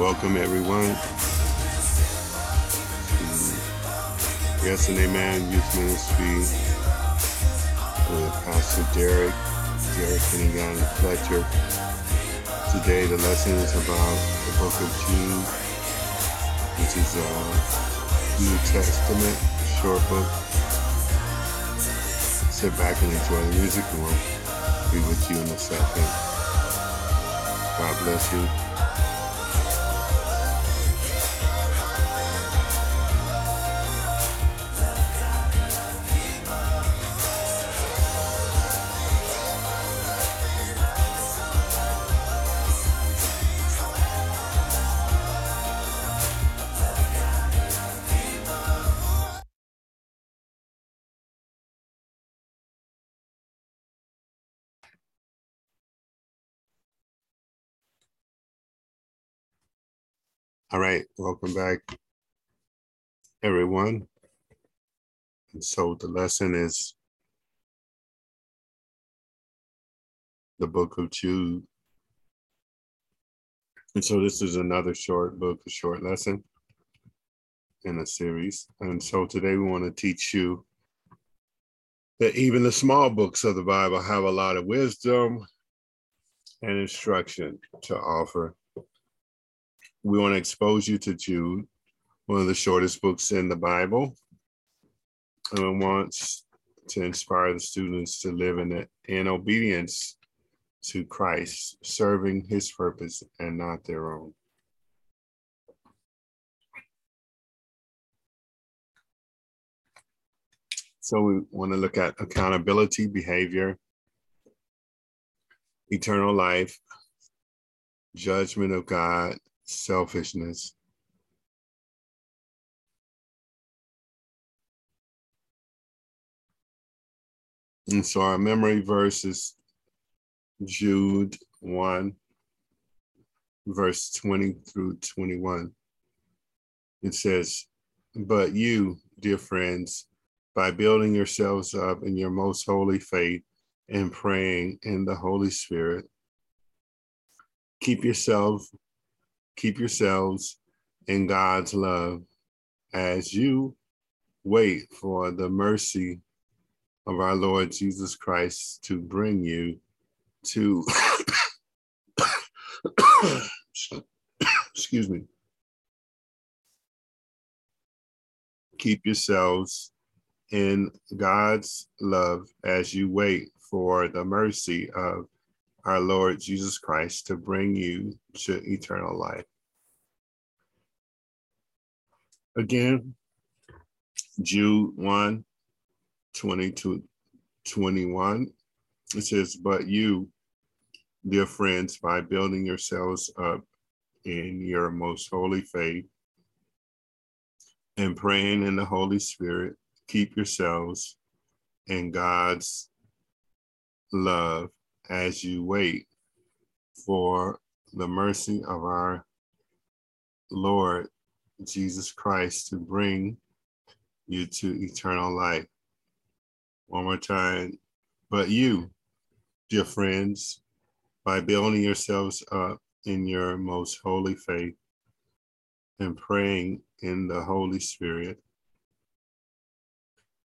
Welcome, everyone. Mm. Yes and Amen Youth Ministry with Pastor Derrick, Derrick Finnegan Fletcher. Today, the lesson is about the book of Jude, which is a New Testament short book. Sit back and enjoy the music, and we'll be with you in a second. God bless you. All right, welcome back, everyone. And so the lesson is the book of Jude. And so this is another short book, a short lesson in a series. And so today we want to teach you that even the small books of the Bible have a lot of wisdom and instruction to offer we want to expose you to Jude, one of the shortest books in the Bible. And wants to inspire the students to live in, in obedience to Christ, serving his purpose and not their own. So we want to look at accountability, behavior, eternal life, judgment of God, selfishness. And so our memory verse is Jude 1, verse 20 through 21. It says, But you, dear friends, by building yourselves up in your most holy faith and praying in the Holy Spirit, keep yourself keep yourselves in God's love as you wait for the mercy of our Lord Jesus Christ to bring you to, excuse me, keep yourselves in God's love as you wait for the mercy of our Lord Jesus Christ to bring you to eternal life. Again, Jude 1 20 to 21. It says, But you, dear friends, by building yourselves up in your most holy faith and praying in the Holy Spirit, keep yourselves in God's love as you wait for the mercy of our Lord Jesus Christ to bring you to eternal life. One more time. But you, dear friends, by building yourselves up in your most holy faith and praying in the Holy Spirit,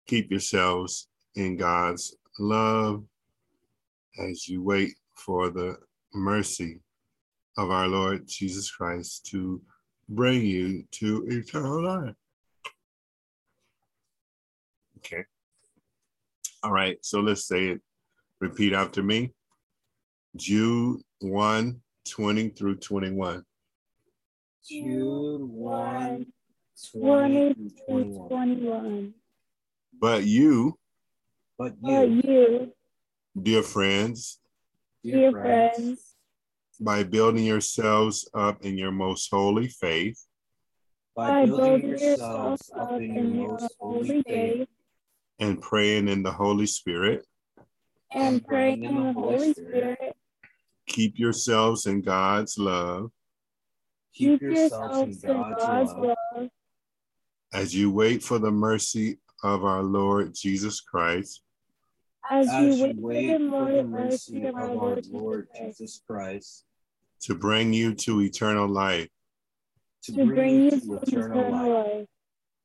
keep yourselves in God's love as you wait for the mercy of our Lord Jesus Christ to bring you to eternal life. Okay. All right. So let's say it. Repeat after me. Jude 1 20 through 21. Jude 1 20 through 21. 21. But you, but you, but you dear friends, dear, dear friends, friends by building yourselves up in your most holy faith. By building yourselves up in your most holy faith. And praying in the Holy Spirit. And praying in the Holy Spirit. Keep yourselves in God's love. Keep yourselves in God's love. As you wait for the mercy of our Lord Jesus Christ. As, you wait, for the mercy of our Lord, Lord Jesus Christ. To bring you to eternal life. To, to bring you to eternal life. life.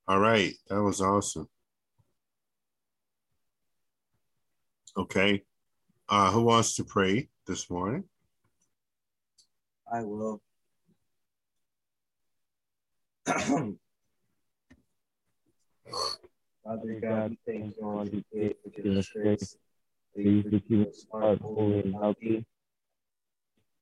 All right, that was awesome. Okay. Uh, who wants to pray this morning? I will. Father God, thank you on the day for giving grace. Please keep us heart holy and healthy.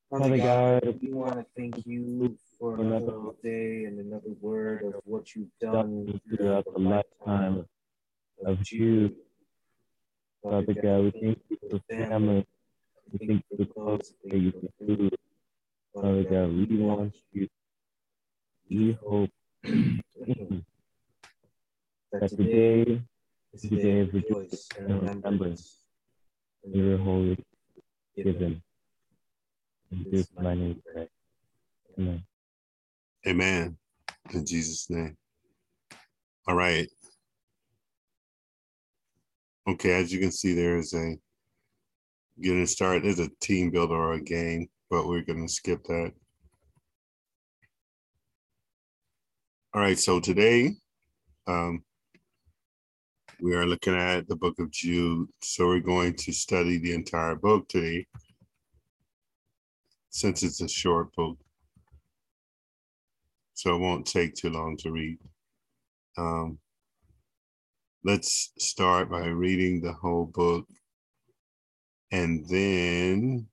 Father God, we want to thank you for another day and another word of what you've done throughout the lifetime of Jude. Father God, we thank you for family. We thank you for the clothes that you food. Father God, we want you. We hope mm-hmm. that today is the day of rejoice and remembrance your holy given. In this my name pray. Amen. Amen. In Jesus' name. All right. Okay, as you can see, there is a getting started. There's a team builder or a game, but we're going to skip that. All right, so today um, we are looking at the book of Jude. So we're going to study the entire book today since it's a short book. So it won't take too long to read. Um, let's start by reading the whole book and then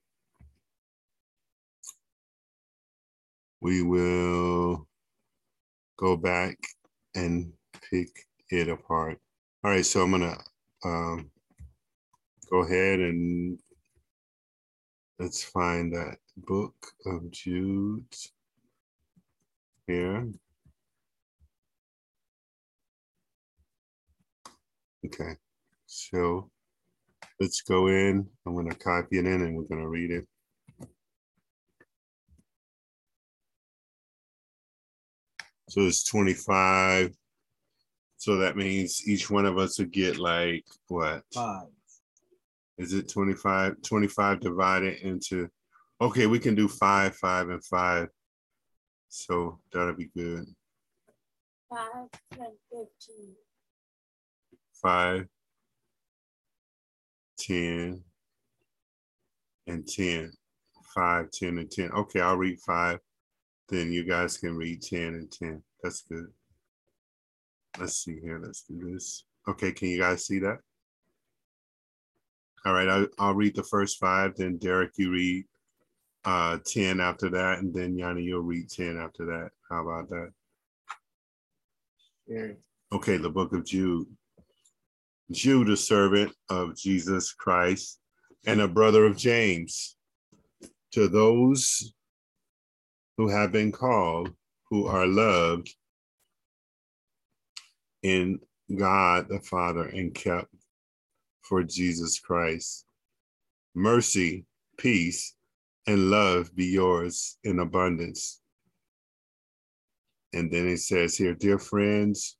we will go back and pick it apart. All right, so I'm gonna um, go ahead and let's find that book of Jude here. Okay, so let's go in. I'm gonna copy it in and we're gonna read it. So it's 25 so that means each one of us would get like what? Five. Is it 25? 25 divided into, okay, we can do five, five, and five. So that'll be good. Five, 10, 15. Five, 10, and 10. Five, 10, and 10. Okay, I'll read five. Then you guys can read 10 and 10. That's good. Let's see here. Let's do this. Okay, can you guys see that? All right, I'll, I'll read the first five, then Derrick, you read uh, 10 after that, and then Yanni, you'll read 10 after that. How about that? Yeah. Okay, the book of Jude. Jude, a servant of Jesus Christ and a brother of James, to those who have been called, who are loved in God the Father and kept for Jesus Christ. Mercy, peace, and love be yours in abundance. And then it says here, dear friends,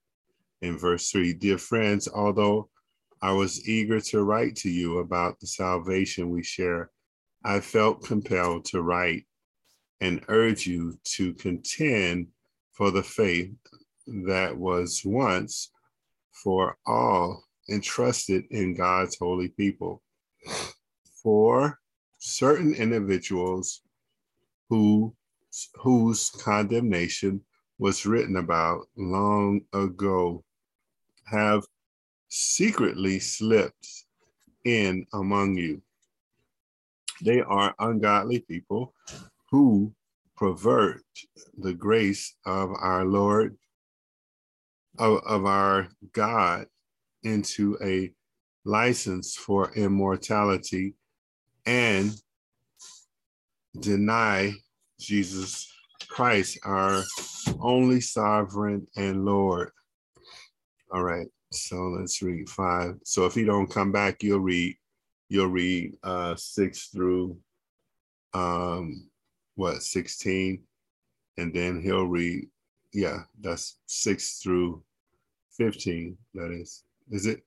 in verse three, dear friends, although I was eager to write to you about the salvation we share, I felt compelled to write and urge you to contend for the faith that was once for all entrusted in God's holy people. For certain individuals who whose condemnation was written about long ago have secretly slipped in among you. They are ungodly people who pervert the grace of our Lord of, of our God into a license for immortality and deny Jesus Christ, our only sovereign and Lord. All right, so let's read five. So if you don't come back, you'll read, you'll read uh six through um what 16 and then he'll read, yeah, that's six through 15, that is. Is it?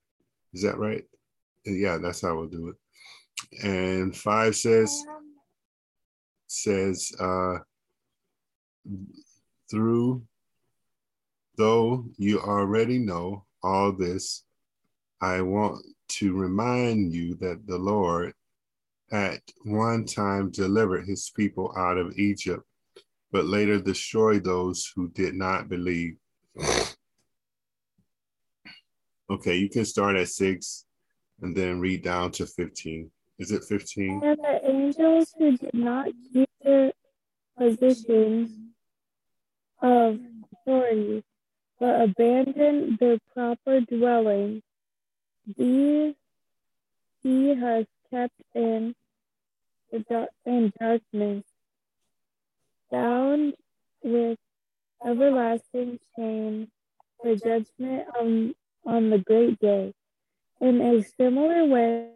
Is that right? Yeah, that's how we'll do it. And five says, says, uh, through, though you already know all this, I want to remind you that the Lord at one time delivered his people out of Egypt, but later destroyed those who did not believe. Okay, you can start at six and then read down to 15. Is it 15? And the angels who did not keep their positions of authority, but abandoned their proper dwelling, these he has kept in the in darkness, bound with everlasting chains for judgment on, on the great day. In a similar way,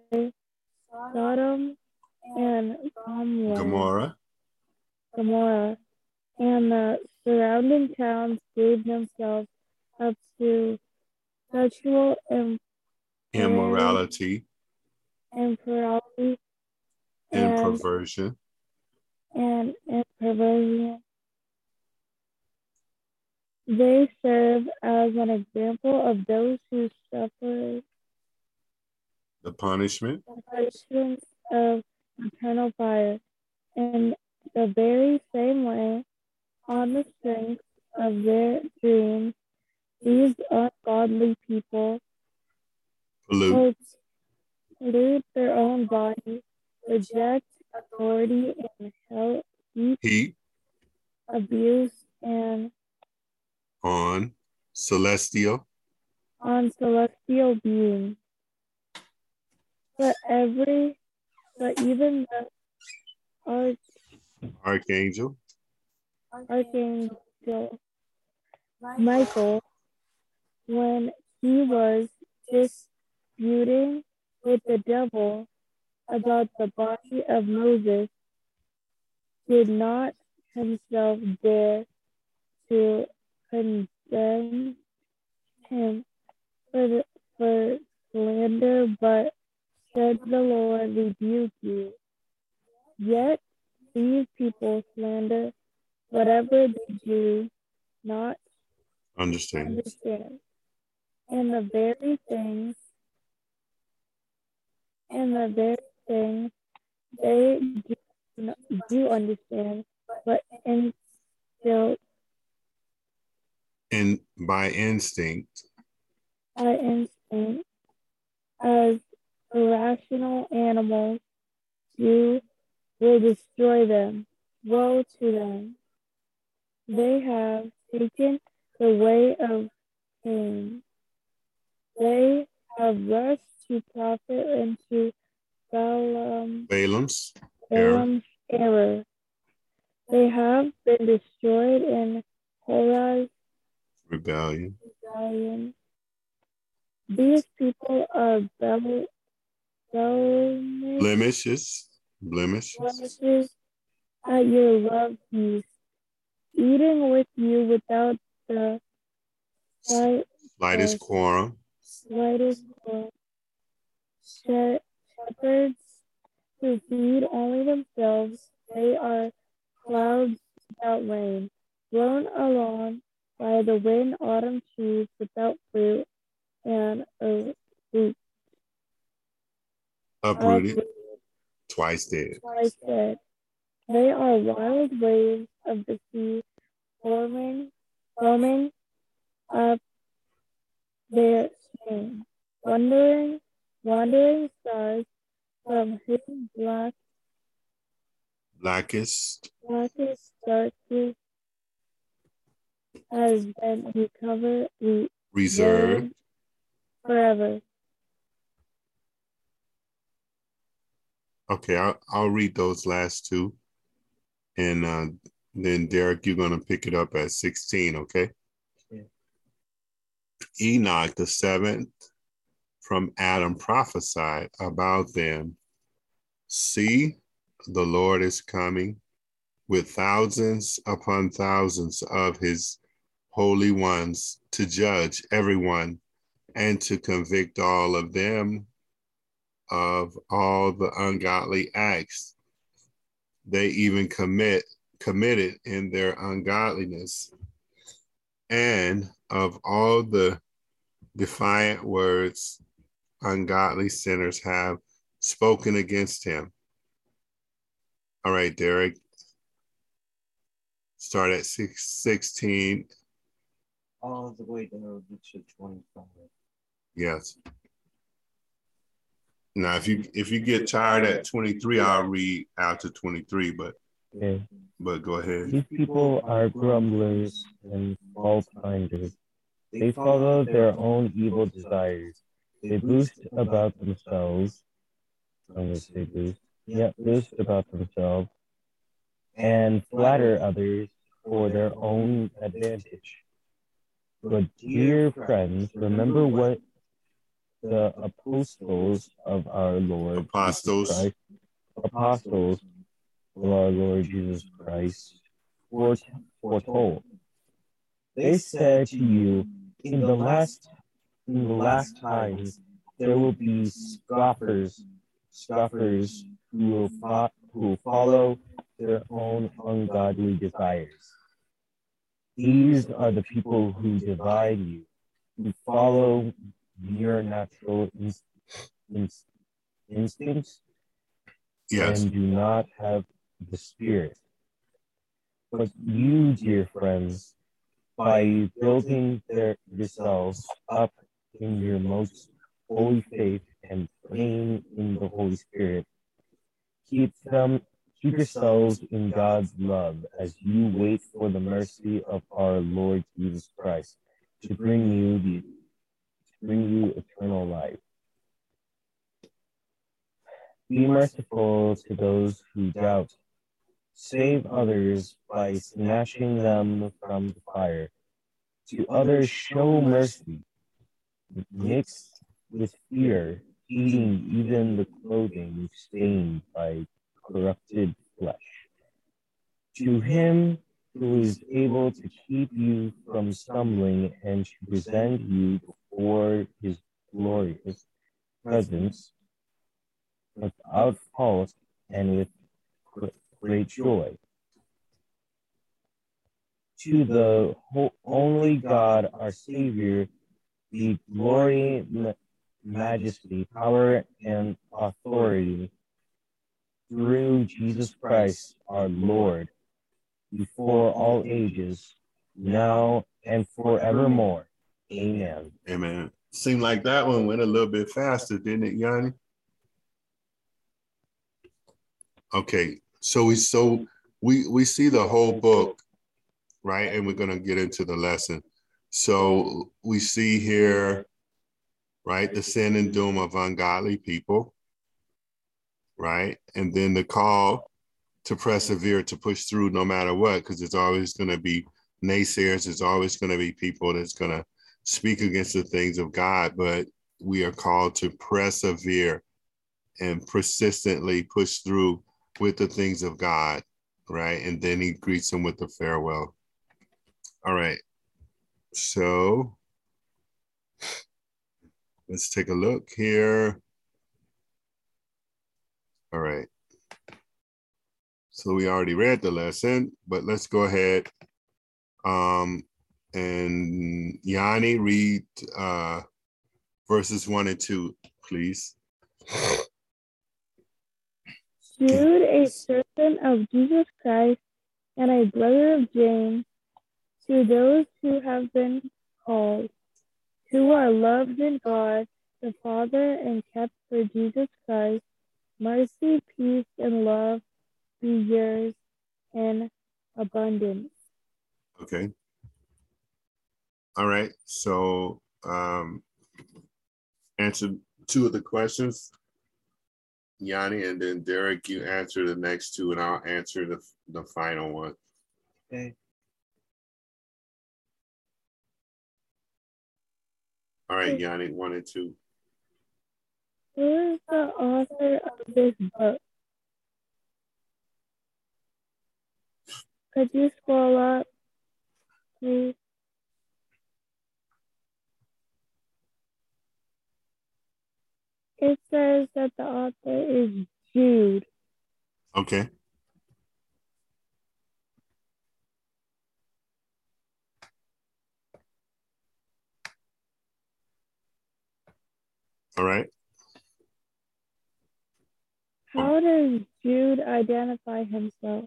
Sodom and Gomorrah, Gomorrah. Gomorrah and the surrounding towns gave themselves up to sexual im- Immorality immorality and and, perversion. and, and perversion. They serve as an example of those who suffer The punishment. the punishments of eternal fire. In the very same way, on the strength of their dreams, these ungodly people Pollute. pollute their own body, reject authority, and help heap Heat abuse and on celestial. on celestial beings. But every, but even the arch, Archangel. archangel Michael, when he was disputing with the devil about the body of Moses, did not himself dare to condemn him for, the, for slander, but said the Lord rebuke you. Yet these people slander whatever they do not Understand. understand. And the very things, and the very things they do, do understand, but instill And by instinct, by instinct as irrational animals do will destroy them. Woe to them. They have taken the way of Cain. They have rushed to profit into Balaam, Balaam's. Balaam's error. They have been destroyed in Korah's rebellion. rebellion. These people are bel- Blemishes. Blemishes. blemishes at your love feast, eating with you without the slight, Slightest quorum. slightest or she- shepherds who feed only themselves. They are clouds without rain, blown along by the wind, autumn trees without fruit, and a root Uprooted. Twice dead. twice dead. They are wild waves of the sea, forming, foaming up their stream, wandering, wandering stars from whose black, Blackest. blackest darkness has been recovered, re- Reserved. forever. Okay, I'll, I'll read those last two. And uh, then Derrick, you're going to pick it up at 16, okay? Yeah. Enoch, the seventh from Adam, prophesied about them. See, the Lord is coming with thousands upon thousands of his holy ones to judge everyone and to convict all of them of all the ungodly acts they even commit committed in their ungodliness and of all the defiant words ungodly sinners have spoken against him. All right, Derrick. Start at six, 16. All the way down to 25. Yes. Now, if you if you get tired at 23, I'll read out to 23, but Okay. but go ahead. These people are grumblers and fault finders. They follow their own evil desires. They boast about themselves. I'm going say boost. Yeah, boast about themselves and flatter others for their own advantage. But dear friends, remember what the apostles of our Lord Apostles. Christ, apostles of our Lord Jesus Christ fore- foretold. They said to you, in the last in the last times there will be scoffers, scoffers who will fo- who will follow their own ungodly desires. These are the people who divide you, who follow mere natural ins- ins- instincts Yes. and do not have the Spirit. But you, dear friends, by building their, yourselves up in your most holy faith and praying in the Holy Spirit, keep them keep yourselves in God's love as you wait for the mercy of our Lord Jesus Christ to bring you the bring you eternal life. Be merciful to those who doubt. Save others by snatching them from the fire. To others, show mercy. Mixed with fear, eating even the clothing stained by corrupted flesh. To him who is able to keep you from stumbling and to present you before his glorious presence without fault and with great joy. To the only God, our Savior, be glory, majesty, power, and authority through Jesus Christ our Lord, before all ages, now and forevermore. Amen. Amen. Seemed like that one went a little bit faster, didn't it, Yanni? Okay, so we so we we see the whole book, right? And we're gonna get into the lesson. So we see here, right, the sin and doom of ungodly people, right? And then the call to persevere, to push through no matter what, because it's always gonna be naysayers, it's always gonna be people that's gonna speak against the things of God, but we are called to persevere and persistently push through with the things of God, right? And then he greets him with a farewell. All right. So let's take a look here. All right. So we already read the lesson, but let's go ahead. Um, and Yanni, read uh, verses one and two, please. Jude, a servant of Jesus Christ and a brother of James, to those who have been called, who are loved in God the Father and kept for Jesus Christ, mercy, peace, and love be yours in abundance. Okay. All right. So um, answer two of the questions. Yanni and then Derrick, you answer the next two, and I'll answer the the final one. Okay. All right, Yanni, one and two. Who is the author of this book? Could you scroll up, please? It says that the author is Jude. Okay. All right. How does Jude identify himself?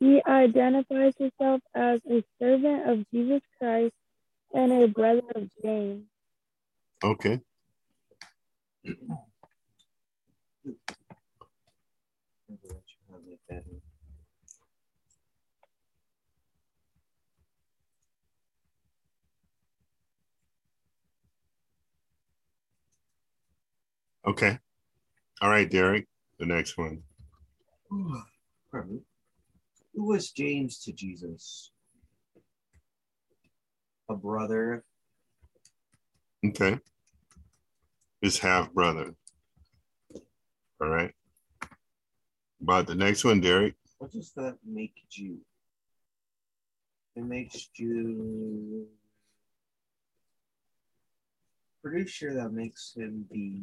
He identifies himself as a servant of Jesus Christ and a brother of James. Okay. Okay. All right, Derrick. The next one. Pardon. Who was James to Jesus? A brother. Okay. His half brother. All right. About the next one, Derrick. What does that make you? It makes you. Pretty sure that makes him be.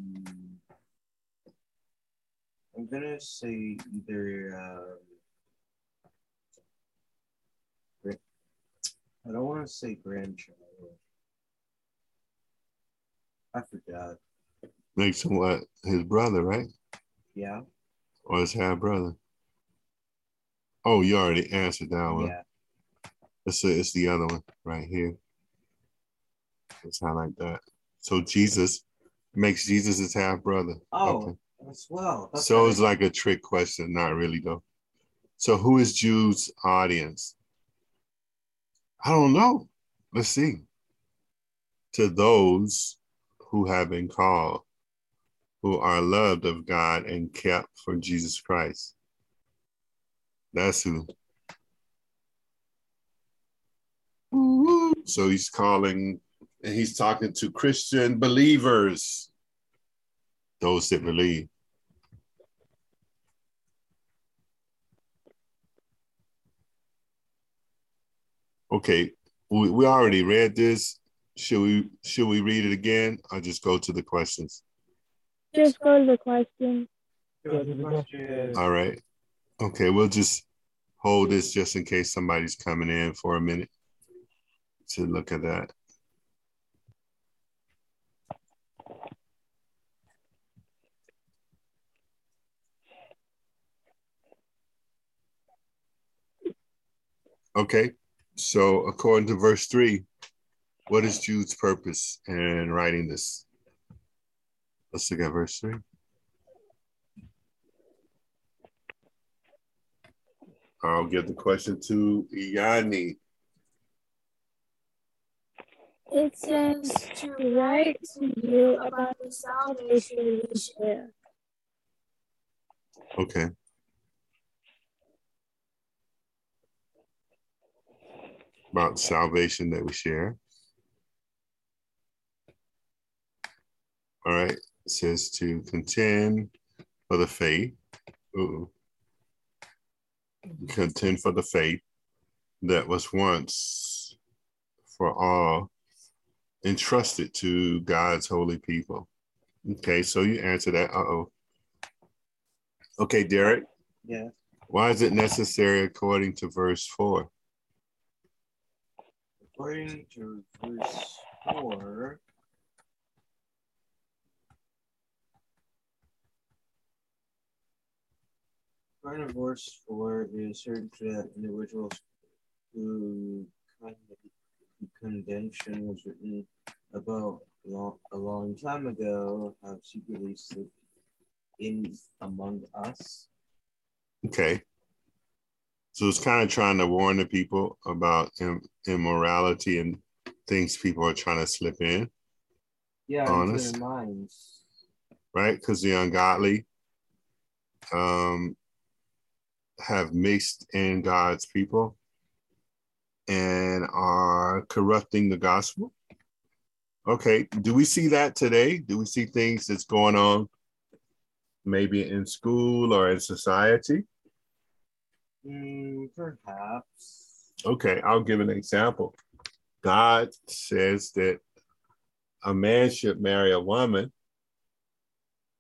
I'm gonna say either. Um, I don't want to say grandchild. I forgot. Makes him what? His brother, right? Yeah. Or his half brother. Oh, you already answered that one. Yeah. It's, a, it's the other one right here. It's not like that. So Jesus makes Jesus his half brother. Oh, as well. That's So it's like a trick question, not really though. So who is Jude's audience? I don't know. Let's see. To those who have been called, who are loved of God and kept for Jesus Christ. That's who. Mm-hmm. So he's calling and he's talking to Christian believers, those that believe. Okay, we, we already read this. Should we should we read it again or just go to the questions? Just go to the question. Go to the question. All right. Okay, we'll just hold this just in case somebody's coming in for a minute to look at that. Okay, so according to verse three, what is Jude's purpose in writing this? Let's look at verse three. I'll give the question to Yanni. It says to write to you about the salvation we share. Okay. About salvation that we share. All right. Says to contend for the faith. Ooh. Contend for the faith that was once for all entrusted to God's holy people. Okay, so you answer that. Uh oh. Okay, Derrick, Yeah. why is it necessary according to verse 4? According to verse 4, verse 4, it that individuals who who convention was written about long, a long time ago have secretly slipped in among us. Okay. So it's kind of trying to warn the people about Im- immorality and things people are trying to slip in, Yeah, Honest. their minds. right? Because the ungodly um, have mixed in God's people and are corrupting the gospel. Okay. Do we see that today? Do we see things that's going on maybe in school or in society? Mm, perhaps. Okay, I'll give an example. God says that a man should marry a woman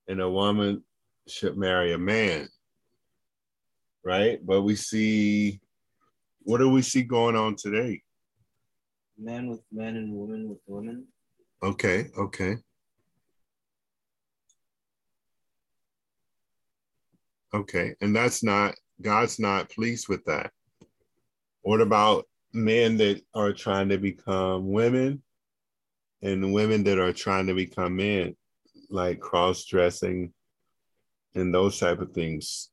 and a woman should marry a man. Right? But we see what do we see going on today? Men with men and women with women. Okay, okay. Okay, and that's not God's not pleased with that. What about men that are trying to become women and women that are trying to become men, like cross dressing and those type of things?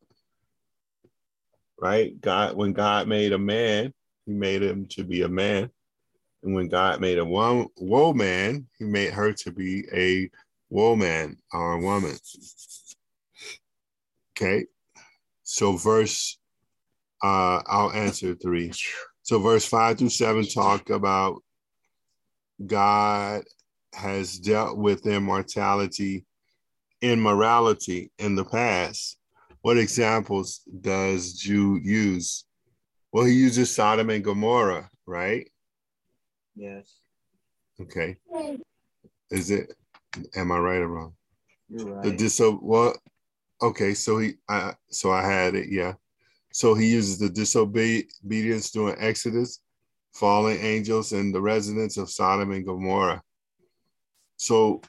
Right? God, when God made a man, he made him to be a man. And when God made a wo- woman, he made her to be a woman or a woman. Okay. So verse, uh, I'll answer three. So verse five through seven talk about God has dealt with immortality, immorality in the past. What examples does Jude use? Well, he uses Sodom and Gomorrah, right? Yes, Okay. Is it? Am I right or wrong? you're right. The diso what? Okay, so he, I, so I had it, yeah. So he uses the disobedience during Exodus, fallen angels, and the residents of Sodom and Gomorrah. So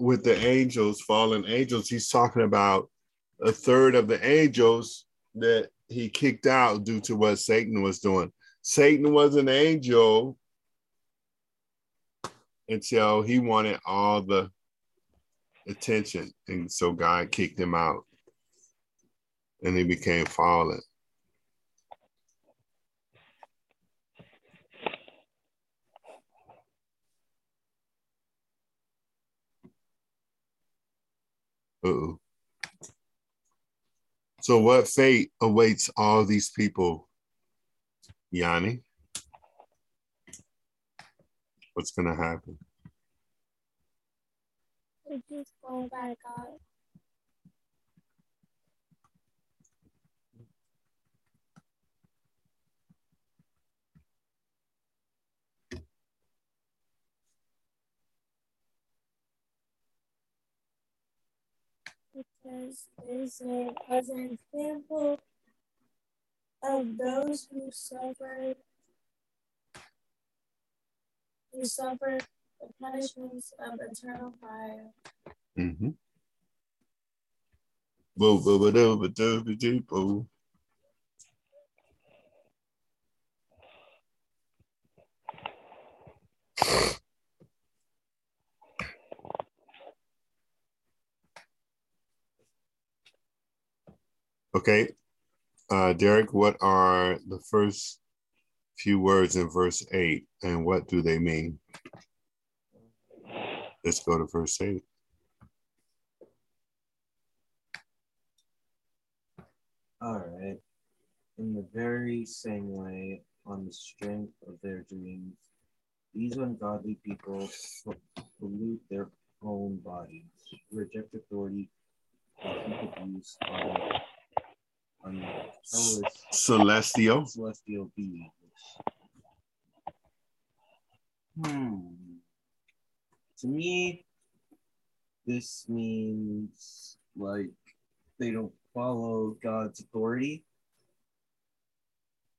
with the angels, fallen angels, he's talking about a third of the angels that he kicked out due to what Satan was doing. Satan was an angel until he wanted all the attention. And so God kicked him out and he became fallen. Uh-oh. So what fate awaits all these people, Yanni? What's gonna happen? We just go back out. Is a, as an example of those who suffered who suffered the punishments of eternal fire. Mm-hmm. Boo, boo, boo, doo, boo, doo, boo, doo, boo. Okay, uh, Derrick, what are the first few words in verse 8 and what do they mean? Let's go to verse 8. All right. In the very same way, on the strength of their dreams, these ungodly people pollute their own bodies, reject authority, and heap abuse Celestial. celestial beings. Hmm. To me, this means like they don't follow God's authority.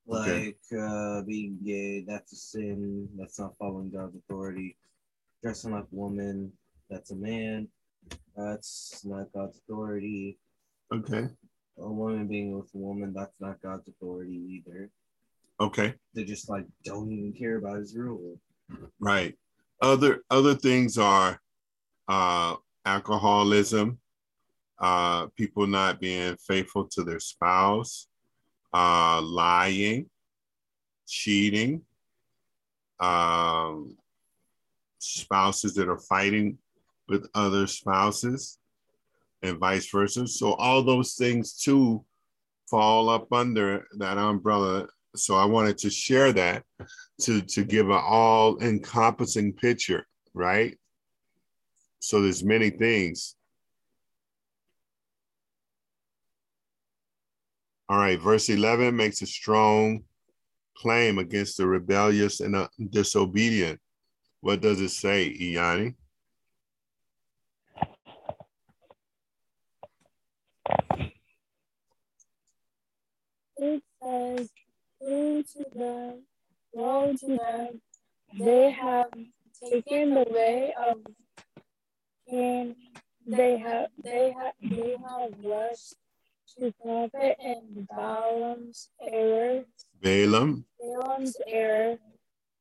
Okay. Like uh, being gay, that's a sin. That's not following God's authority. Dressing like a woman, that's a man. That's not God's authority. Okay. A woman being with a woman, that's not God's authority either. Okay. They just like don't even care about his rule. Right. Other other things are uh, alcoholism, uh, people not being faithful to their spouse, uh, lying, cheating, um, spouses that are fighting with other spouses, and vice versa. So all those things too fall up under that umbrella. So I wanted to share that to to give an all encompassing picture, right? So there's many things. All right, verse 11 makes a strong claim against the rebellious and disobedient. What does it say, E'Yani? It says, Woe to them, woe to them, they have taken the way of Cain. They have they have they have rushed to profit in Balaam's error. Balaam. Balaam's error.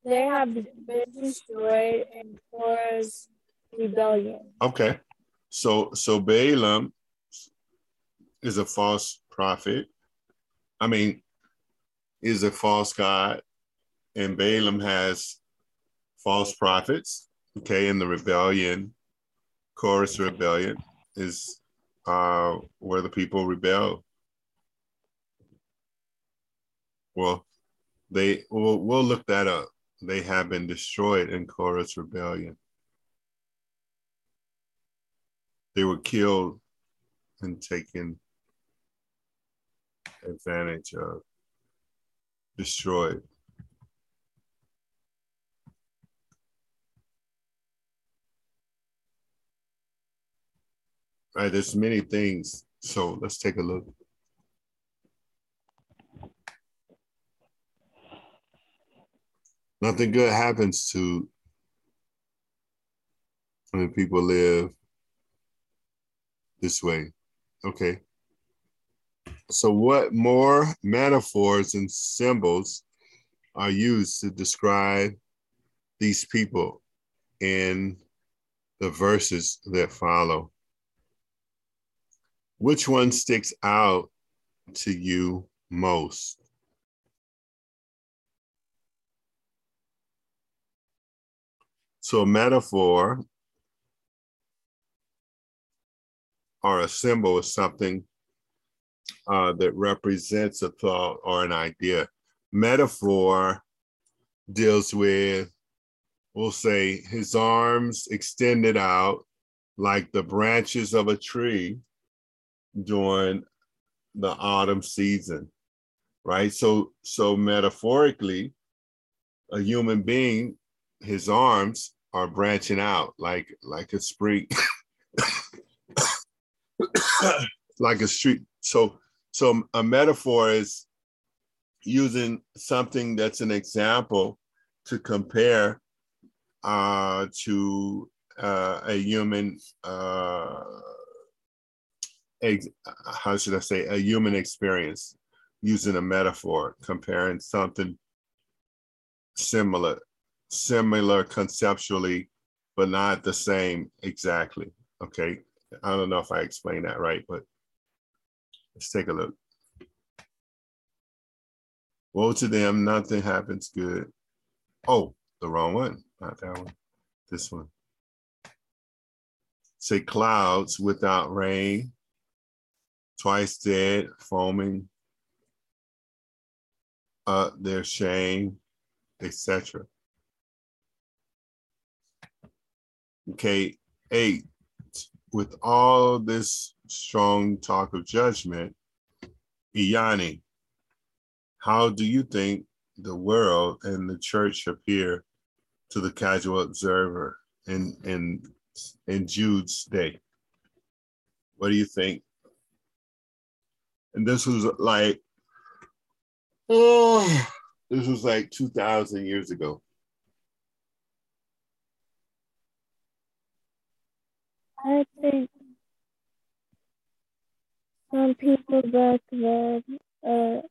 They have been destroyed in Korah's rebellion. Okay. So so Balaam is a false prophet. I mean, is a false god, and Balaam has false prophets. Okay, in the rebellion, Korah's rebellion is uh, where the people rebel. Well, they we'll, we'll look that up. They have been destroyed in Korah's rebellion. They were killed and taken advantage of, destroyed. All right, there's many things. So let's take a look. Nothing good happens to when people live this way. Okay. So, what more metaphors and symbols are used to describe these people in the verses that follow? Which one sticks out to you most? So, a metaphor or a symbol is something uh, that represents a thought or an idea. Metaphor deals with, we'll say, his arms extended out like the branches of a tree during the autumn season, right? So, so metaphorically, a human being, his arms are branching out like like a spring, like a street. So, so a metaphor is using something that's an example to compare uh, to uh, a human uh, ex- how should I say, a human experience using a metaphor, comparing something similar, similar conceptually, but not the same exactly. Okay. I don't know if I explained that right, but let's take a look. Woe to them, nothing happens good. Oh, the wrong one, not that one, this one. Say clouds without rain, twice dead, foaming uh, their shame, etc. Okay, eight. With all this strong talk of judgment, E'Yani, how do you think the world and the church appear to the casual observer in in in Jude's day? What do you think and this was like, oh, this was like 2,000 years ago. I think some people back then, uh,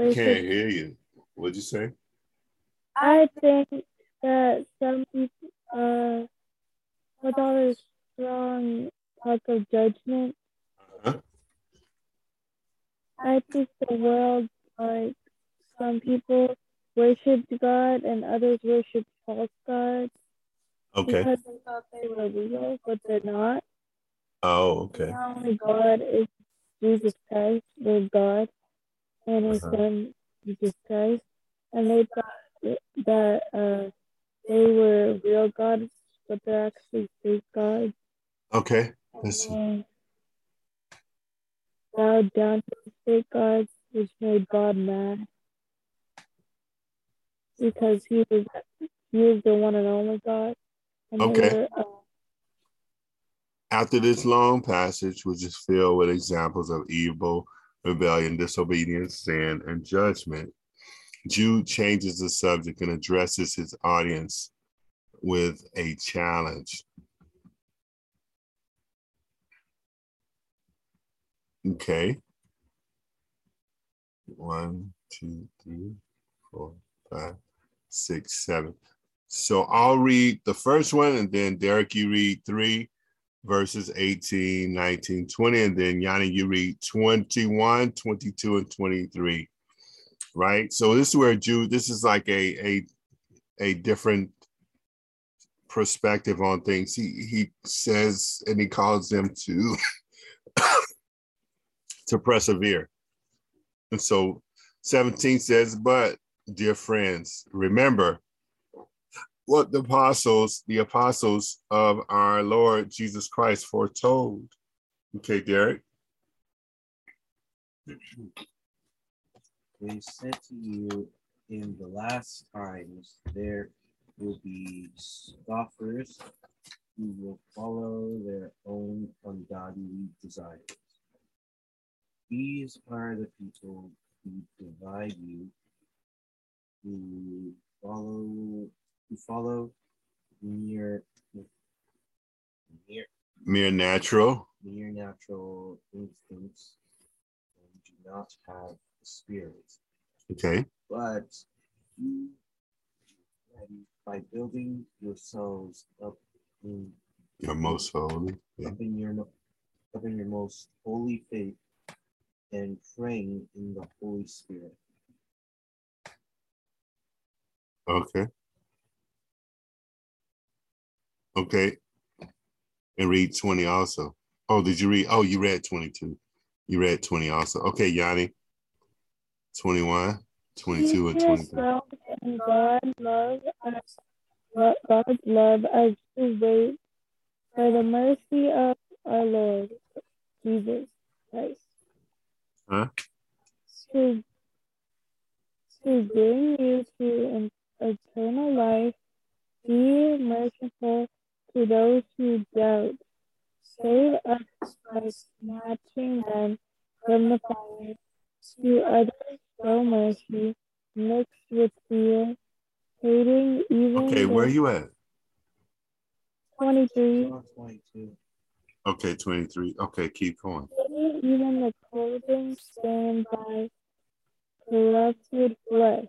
I can't hear you. What'd you say? I think that some people, uh, with all this strong talk of judgment, Uh-huh. I think the world, like some people worshiped God and others worshiped false gods Okay. because they thought they were real, but they're not. Oh, okay. Only God is Jesus Christ, their God, and His Uh-huh. Son Jesus Christ, and they thought that uh, they were real gods, but they're actually fake gods. Okay. Let's see. Bowed down to the fake gods which made God mad because he was he was the one and only God. And they Okay. were, uh, After this long passage, which is filled with examples of evil, rebellion, disobedience, sin, and judgment, Jude changes the subject and addresses his audience with a challenge. Okay. One, two, three, four, five, six, seven. So I'll read the first one and then Derrick, you read three verses 18, 19, 20, and then Yanni, you read 21, 22, and 23. Right. So this is where Jude, this is like a a a different perspective on things. He he says and he calls them to to persevere. And so 17 says, but dear friends, remember what the apostles, the apostles of our Lord Jesus Christ foretold. Okay, Derrick. They said to you, in the last times there will be scoffers who will follow their own ungodly desires. These are the people who divide you, who follow, who follow mere, mere, Mere natural. mere natural instincts and do not have the spirit. Okay. but you ready by building yourselves up in Your most holy. Yeah. up in your up in your most holy faith and praying in the Holy Spirit. Okay. Okay. And read 20 also. Oh, did you read? Oh, you read 22. You read 20 also. Okay, Yanni. 21, 22, and 23. yourself in God's love God's love as you wait for the mercy of our Lord Jesus Christ. Huh? To, to bring you to an eternal life, be merciful to those who doubt. Save us by snatching them from the fire. To others, show mercy, mixed with fear, hating even Okay, where are you at? Twenty three. Twenty two. Okay, 23. Okay, keep going. even the clothing stained by corrupted flesh.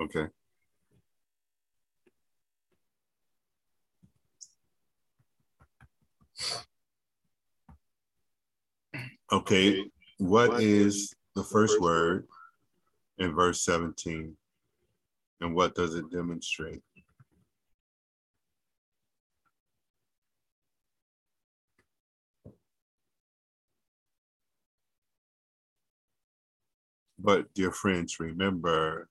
Okay. Okay, what is the first word in verse 17? And what does it demonstrate? But, dear friends, remember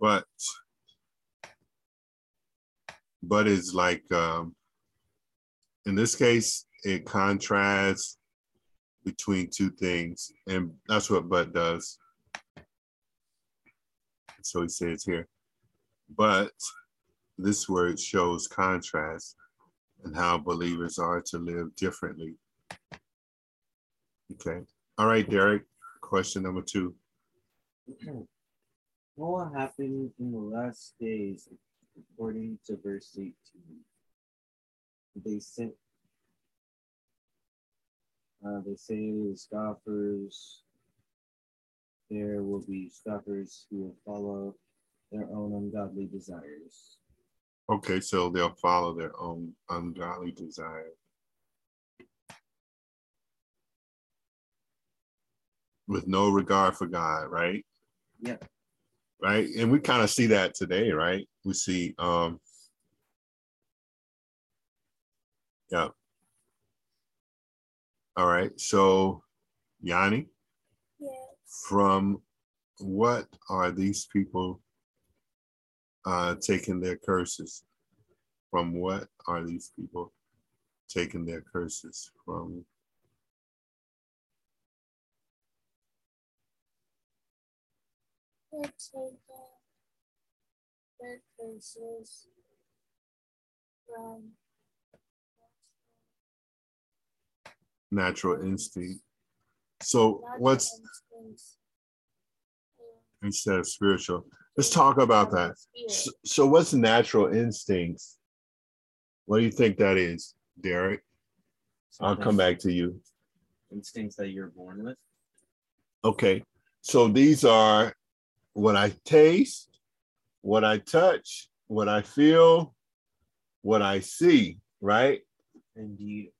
but but is like um in this case it contrasts between two things and that's what but does. So he says here but this word shows contrast and how believers are to live differently. Okay. All right derrick question number two What happened in the last days according to verse 18? They sent uh, they say the scoffers there will be scoffers who will follow their own ungodly desires. okay so they'll follow their own ungodly desire with no regard for god right Yeah. Right and we kind of see that today right we see um yeah all right so yanni Yes. from what are these people uh, taking their curses. From what are these people taking their curses from? They're taking their curses from natural instinct. So natural what's instincts instead of spiritual? Let's talk about that. So, so what's natural instincts? What do you think that is, Derrick? I'll come back to you. Instincts that you're born with. Okay. So these are what I taste, what I touch, what I feel, what I see, right? Indeed.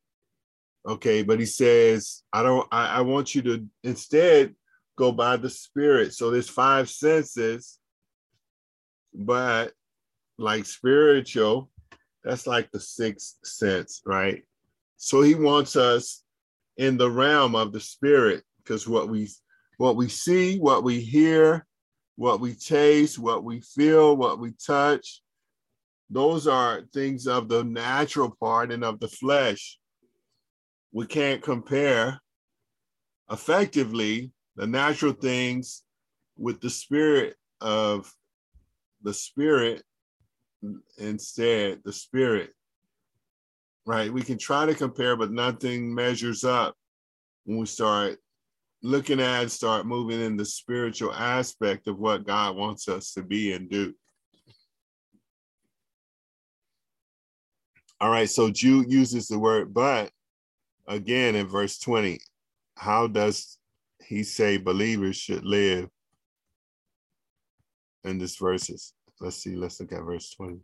Okay, but he says, I don't I, I want you to instead go by the spirit. So there's five senses, but like spiritual, that's like the sixth sense, right? So he wants us in the realm of the spirit, because what we what we see, what we hear, what we taste, what we feel, what we touch, those are things of the natural part and of the flesh. We can't compare effectively the natural things with the spirit of the spirit instead the spirit right? We can try to compare but nothing measures up when we start looking at start moving in the spiritual aspect of what god wants us to be and do. All right so jude uses the word but again in verse 20 how does he say believers should live in this verses? Let's see let's look at verse 20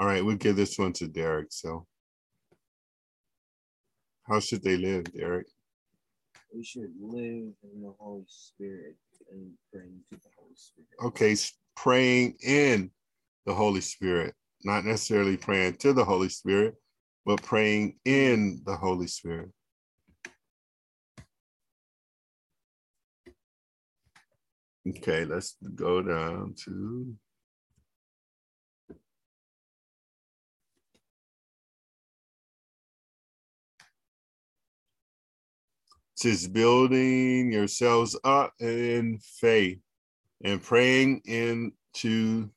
all right we'll give this one to derrick so. How should they live derrick? We should live in the Holy Spirit and bring to the Holy Spirit. okay praying in the holy spirit not necessarily praying to the holy spirit but praying in the holy spirit. Okay let's go down to Says building yourselves up in faith and praying into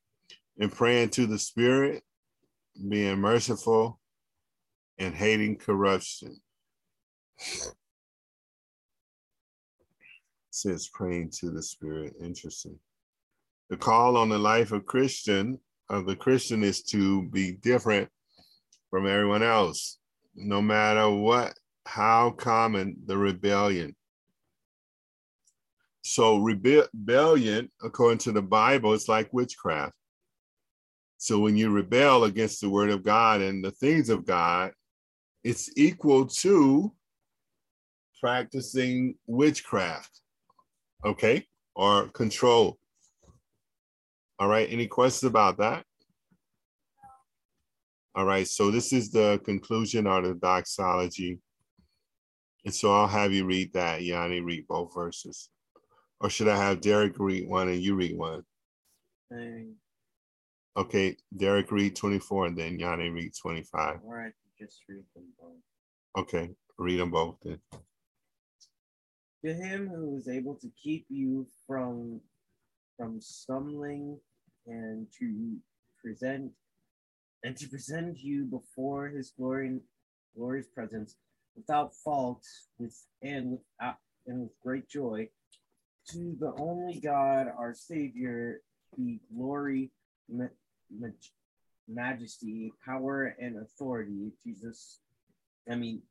and praying to the spirit, being merciful and hating corruption. Says praying to the spirit. Interesting. The call on the life of Christian of the Christian is to be different from everyone else, no matter what, how common the rebellion. So rebe- rebellion, according to the Bible, is like witchcraft. So when you rebel against the word of God and the things of God, it's equal to practicing witchcraft, okay, or control. All right, any questions about that? All right, so this is the conclusion or the doxology. And so I'll have you read that, Yanni, read both verses. Or should I have Derrick read one and you read one? Thing. Okay, Derrick read 24 and then Yanni read 25. All right, just read them both. Okay, read them both then. To him who is able to keep you from from stumbling and to present and to present you before his glory glorious presence without fault with and without uh, and with great joy to the only God our Savior be glory ma- maj- majesty power and authority Jesus I mean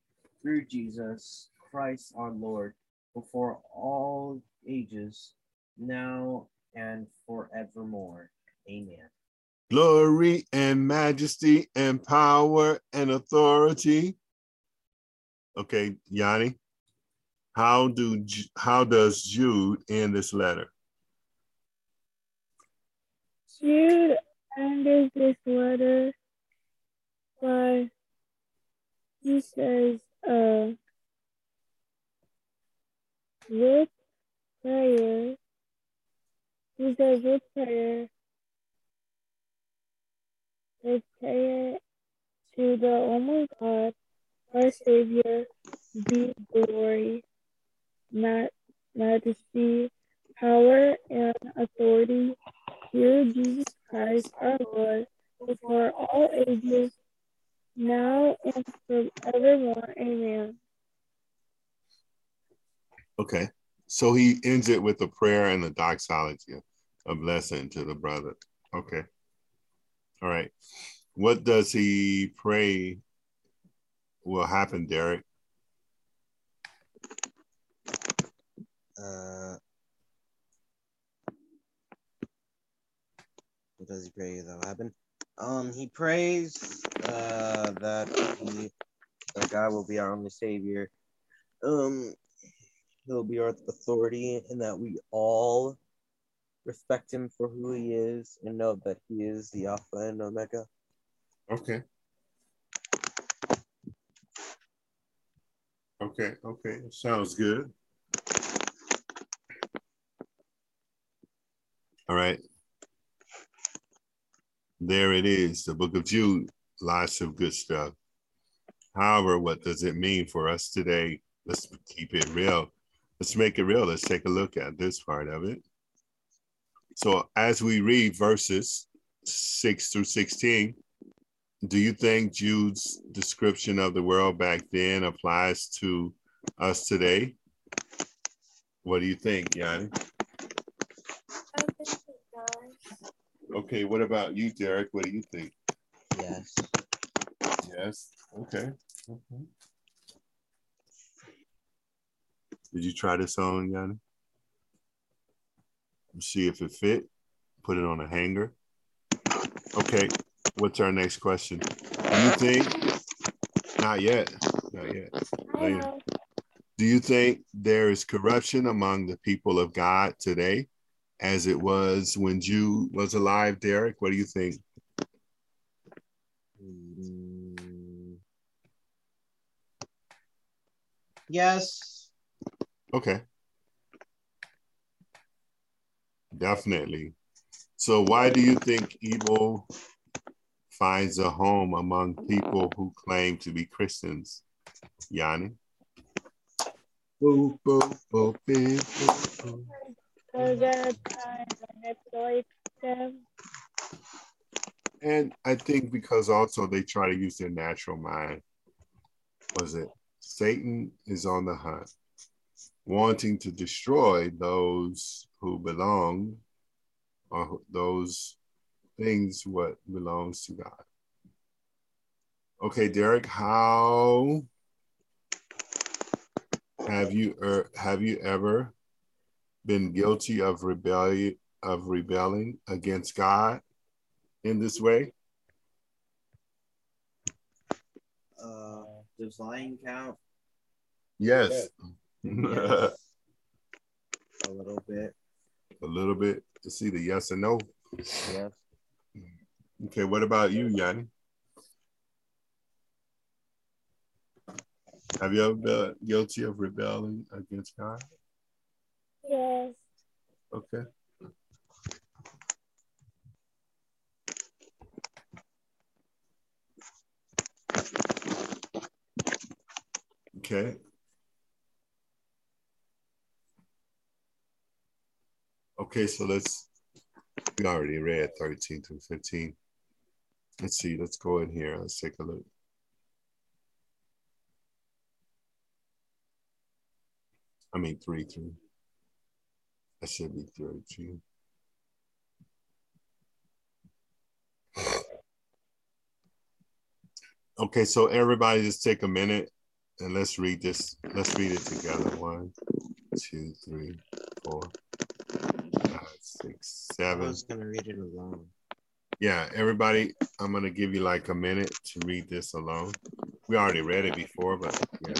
through Jesus Christ our Lord before all ages now and forevermore amen Glory and majesty and power and authority. Okay, Yanni, how do how does Jude end this letter? Jude ended this letter by he says, uh, with prayer, he says with prayer, with prayer to the only God, our Savior, be glory, ma- majesty, power, and authority through Jesus Christ our Lord, before all ages, now and forevermore. Amen. Okay. So he ends it with a prayer and the doxology, a blessing to the brother. Okay. All right. What does he pray will happen, Derrick? Uh, what does he pray that'll happen? Um, he prays uh, that he, that God will be our only Savior. Um, he'll be our authority, and that we all respect him for who he is, and know that he is the Alpha and Omega. Okay. Okay, okay. Sounds good. All right. There it is, the book of Jude. Lots of good stuff. However, what does it mean for us today? Let's keep it real. Let's make it real. Let's take a look at this part of it. So, as we read verses 6 through 16, do you think Jude's description of the world back then applies to us today? What do you think, Yanni? I think it does. Okay, what about you, Derrick? What do you think? Yes. Yes. Okay. okay. Did you try this on, Yanni? See if it fit. Put it on a hanger. Okay. What's our next question? Do you think? Not yet. Not yet. I Later. know. Do you think there is corruption among the people of God today, as it was when Jude was alive, Derrick? What do you think? Yes. Okay. Definitely. So, why do you think evil finds a home among people who claim to be Christians? Yanni? Boop, boop, boop, boop, boop. And I think because also they try to use their natural mind. Was it Satan is on the hunt, wanting to destroy those who belong or those things what belongs to God. Okay, Derrick, how have you er, have you ever been guilty of rebellion of rebelling against God in this way? Uh, does lying count? Yes. Yes. A little bit. A little bit to see the yes or no. Yes. Okay, what about you, Yanni? Have you ever been guilty of rebelling against God? Yes. Okay. Okay. Okay, so let's, we already read 13 through 15. Let's see, let's go in here. Let's take a look. I mean, 3 through. That should be 13. Okay, so everybody just take a minute and let's read this. Let's read it together. One, two, three, four, five, six, seven. I was gonna read it alone. Yeah, everybody, I'm gonna give you like a minute to read this alone. We already read it before, but yeah.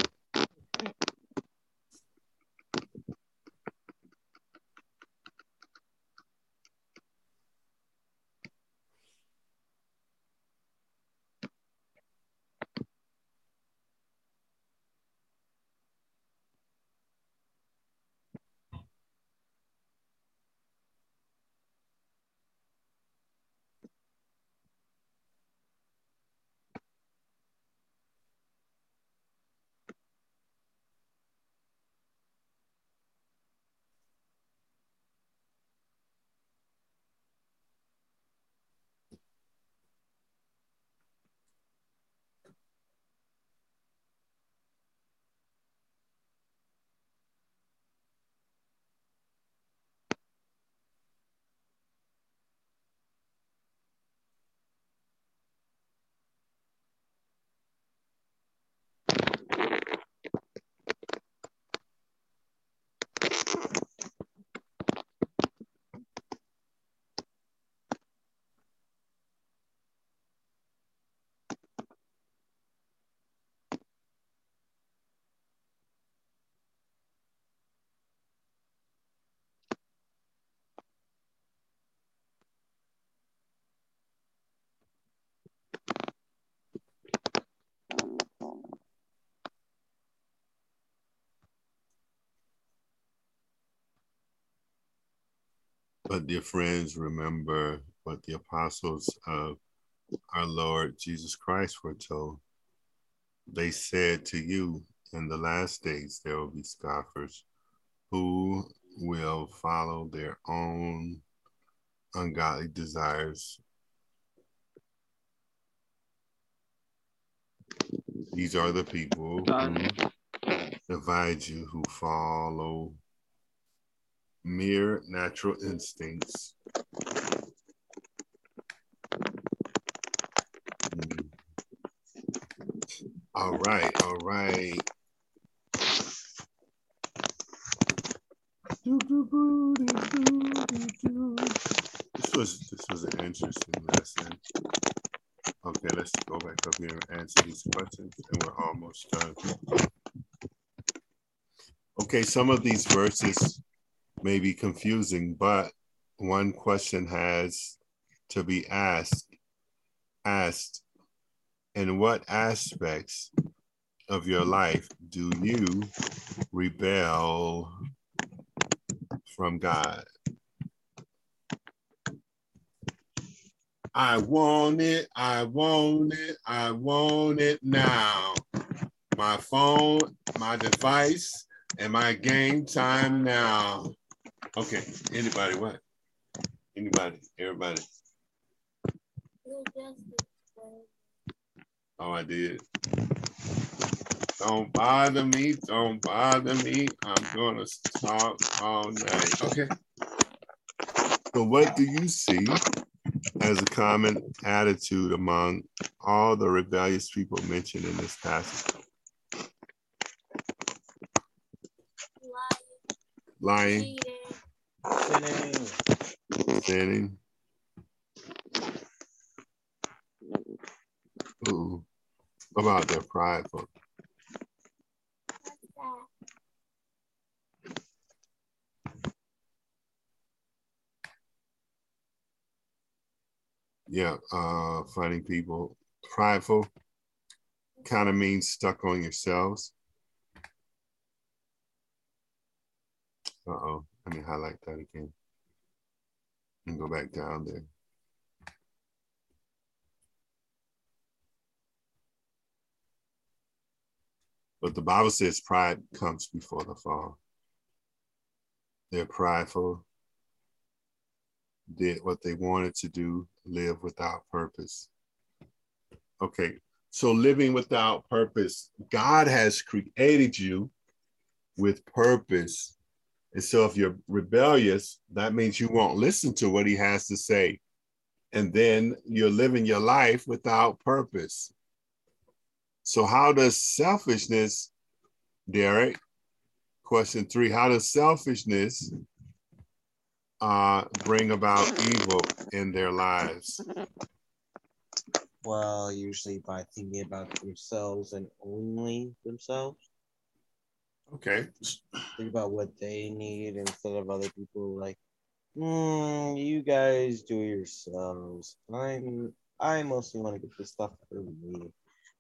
But dear friends, remember what the apostles of our Lord Jesus Christ were told. They said to you, in the last days there will be scoffers who will follow their own ungodly desires. These are the people who divide you, who follow mere natural instincts. Mm. All right, all right. This was this was an interesting lesson. Okay, let's go back up here and answer these questions, and we're almost done. Okay, some of these verses may be confusing, but one question has to be asked asked in what aspects of your life do you rebel from God? I want it, I want it, I want it now. My phone, my device, and my game time now. Okay, anybody, what? Anybody, everybody. Oh, I did. Don't bother me. Don't bother me. I'm gonna talk all night. Okay. So, what do you see as a common attitude among all the rebellious people mentioned in this passage? Lying, Sinning. sinning. Ooh. About their prideful? Yeah, uh, finding people prideful kind of means stuck on yourselves. Uh oh, me highlight that again and go back down there. But the Bible says pride comes before the fall. They're prideful, did what they wanted to do, live without purpose. Okay, so living without purpose, God has created you with purpose. And so if you're rebellious, that means you won't listen to what he has to say. And then you're living your life without purpose. So, how does selfishness, Derrick? Question three How does selfishness uh, bring about evil in their lives? Well, usually by thinking about themselves and only themselves. Okay. Think about what they need instead of other people. Like, hmm, you guys do it yourselves. I'm, I mostly want to get this stuff for me,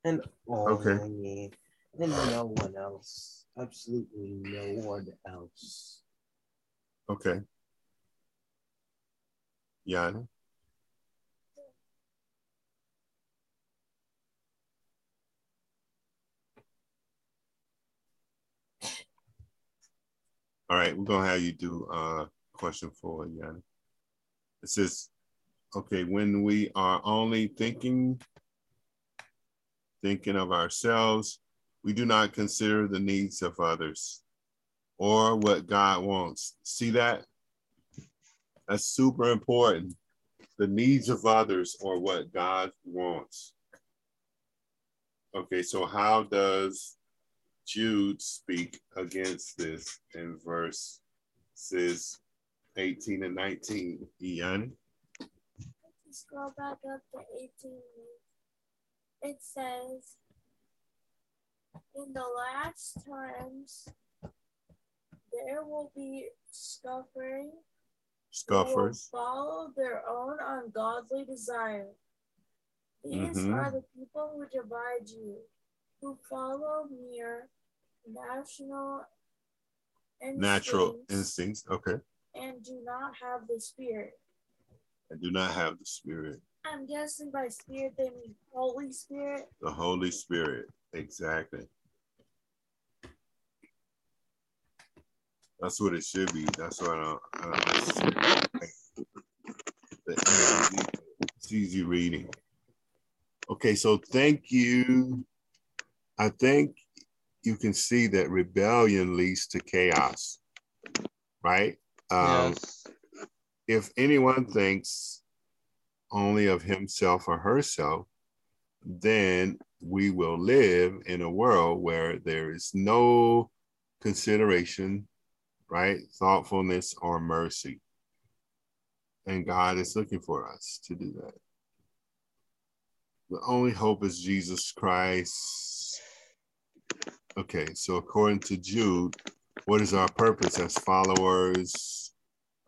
and only Okay. me, and no one else. Absolutely no one else. Okay. Yana? All right, we're gonna have you do uh question four, Yana. It says, okay, when we are only thinking thinking of ourselves, we do not consider the needs of others or what God wants. See that? That's super important. The needs of others or what God wants. Okay, so how does Jude speak against this in verses 18 and 19? Ian? Scroll back up to 18. It says, In the last times, there will be will Scoffers. follow their own ungodly desire. These Mhm. are the people who divide you, who follow mere national Natural instincts instincts. Okay. and do not have the Spirit. and do not have the Spirit. I'm guessing by Spirit they mean Holy Spirit. The Holy Spirit. Exactly. That's what it should be. That's what I, I. It's easy reading. Okay, so thank you. I think you can see that rebellion leads to chaos, right? Um, yes. if anyone thinks only of himself or herself, then we will live in a world where there is no consideration, right? Thoughtfulness or mercy. And God is looking for us to do that. The only hope is Jesus Christ. Okay, so according to Jude, what is our purpose as followers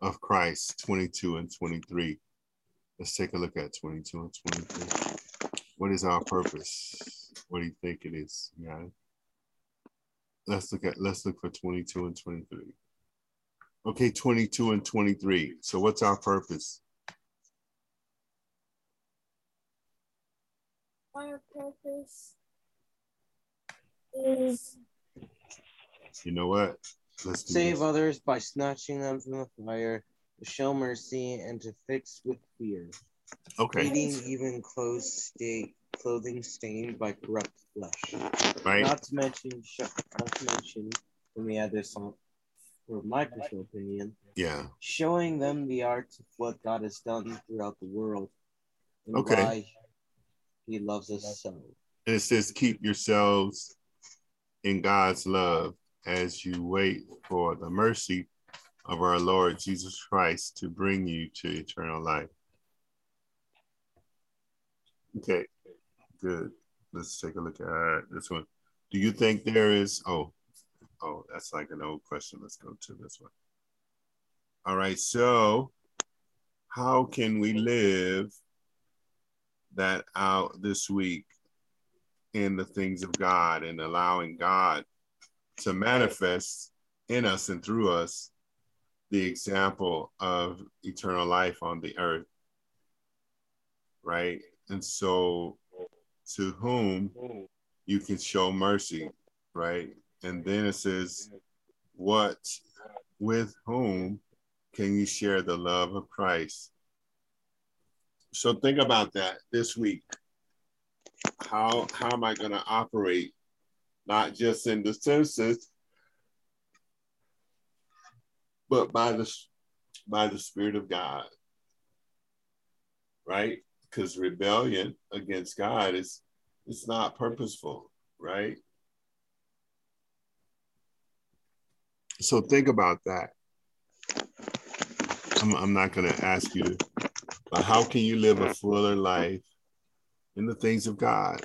of Christ 22 and 23? Let's take a look at 22 and 23. What is our purpose? What do you think it is? Yeah. Let's look at let's look for 22 and 23. Okay, 22 and 23. So what's our purpose? Our purpose You know what? Let's Save this. others by snatching them from the fire, to show mercy, and to fix with fear. Okay, Hating even clothes state, clothing stained by corrupt flesh. right? Not to mention, not to mention, when we add this on, for my personal opinion, Yeah. showing them the art of what God has done throughout the world and Okay. why He loves us so. And it says, keep yourselves in God's love as you wait for the mercy of our Lord Jesus Christ to bring you to eternal life. Okay, good. Let's take a look at this one. Do you think there is, oh, oh, that's like an old question. Let's go to this one. All right, so how can we live that out this week in the things of God and allowing God to manifest in us and through us the example of eternal life on the earth. Right? And so, to whom you can show mercy, right? And then it says, What with whom can you share the love of Christ? So think about that this week how how am I going to operate not just in the senses but by the by the spirit of God right? Because rebellion against God is it's not purposeful right? So think about that. I'm, I'm not going to ask you but how can you live a fuller life in the things of God.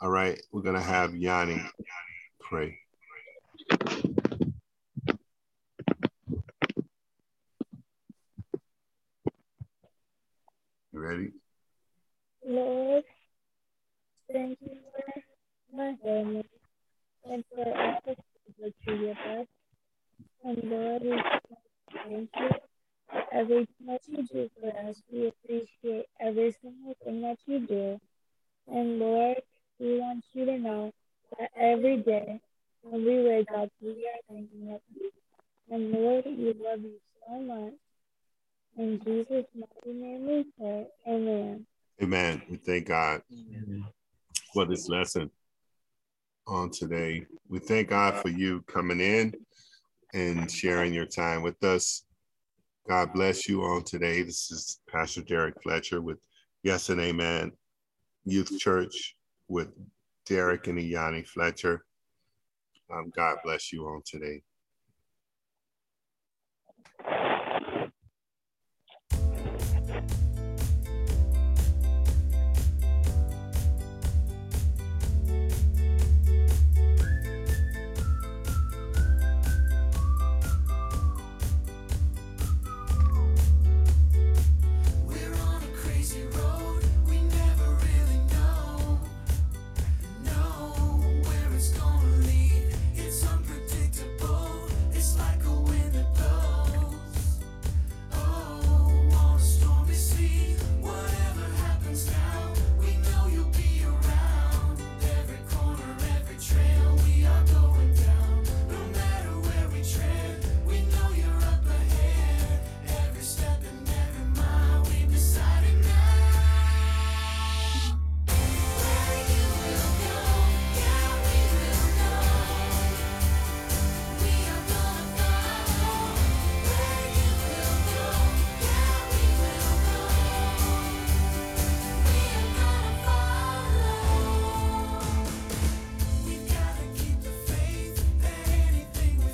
All right, we're going to have Yanni pray. You ready? Lord, thank you for my family and for all the that you give us. And Lord, thank you for everything that you do for us. We appreciate every single thing that you do. And Lord, we want you to know that every day when we wake up, we are thinking of you. And Lord, we love you so much. In Jesus' mighty name we pray. Amen. Amen. We thank God for this lesson on today. We thank God for you coming in and sharing your time with us. God bless you on today. This is Pastor Derrick Fletcher with Yes and Amen Youth Church with Derrick and E'Yani Fletcher. Um, God bless you on today.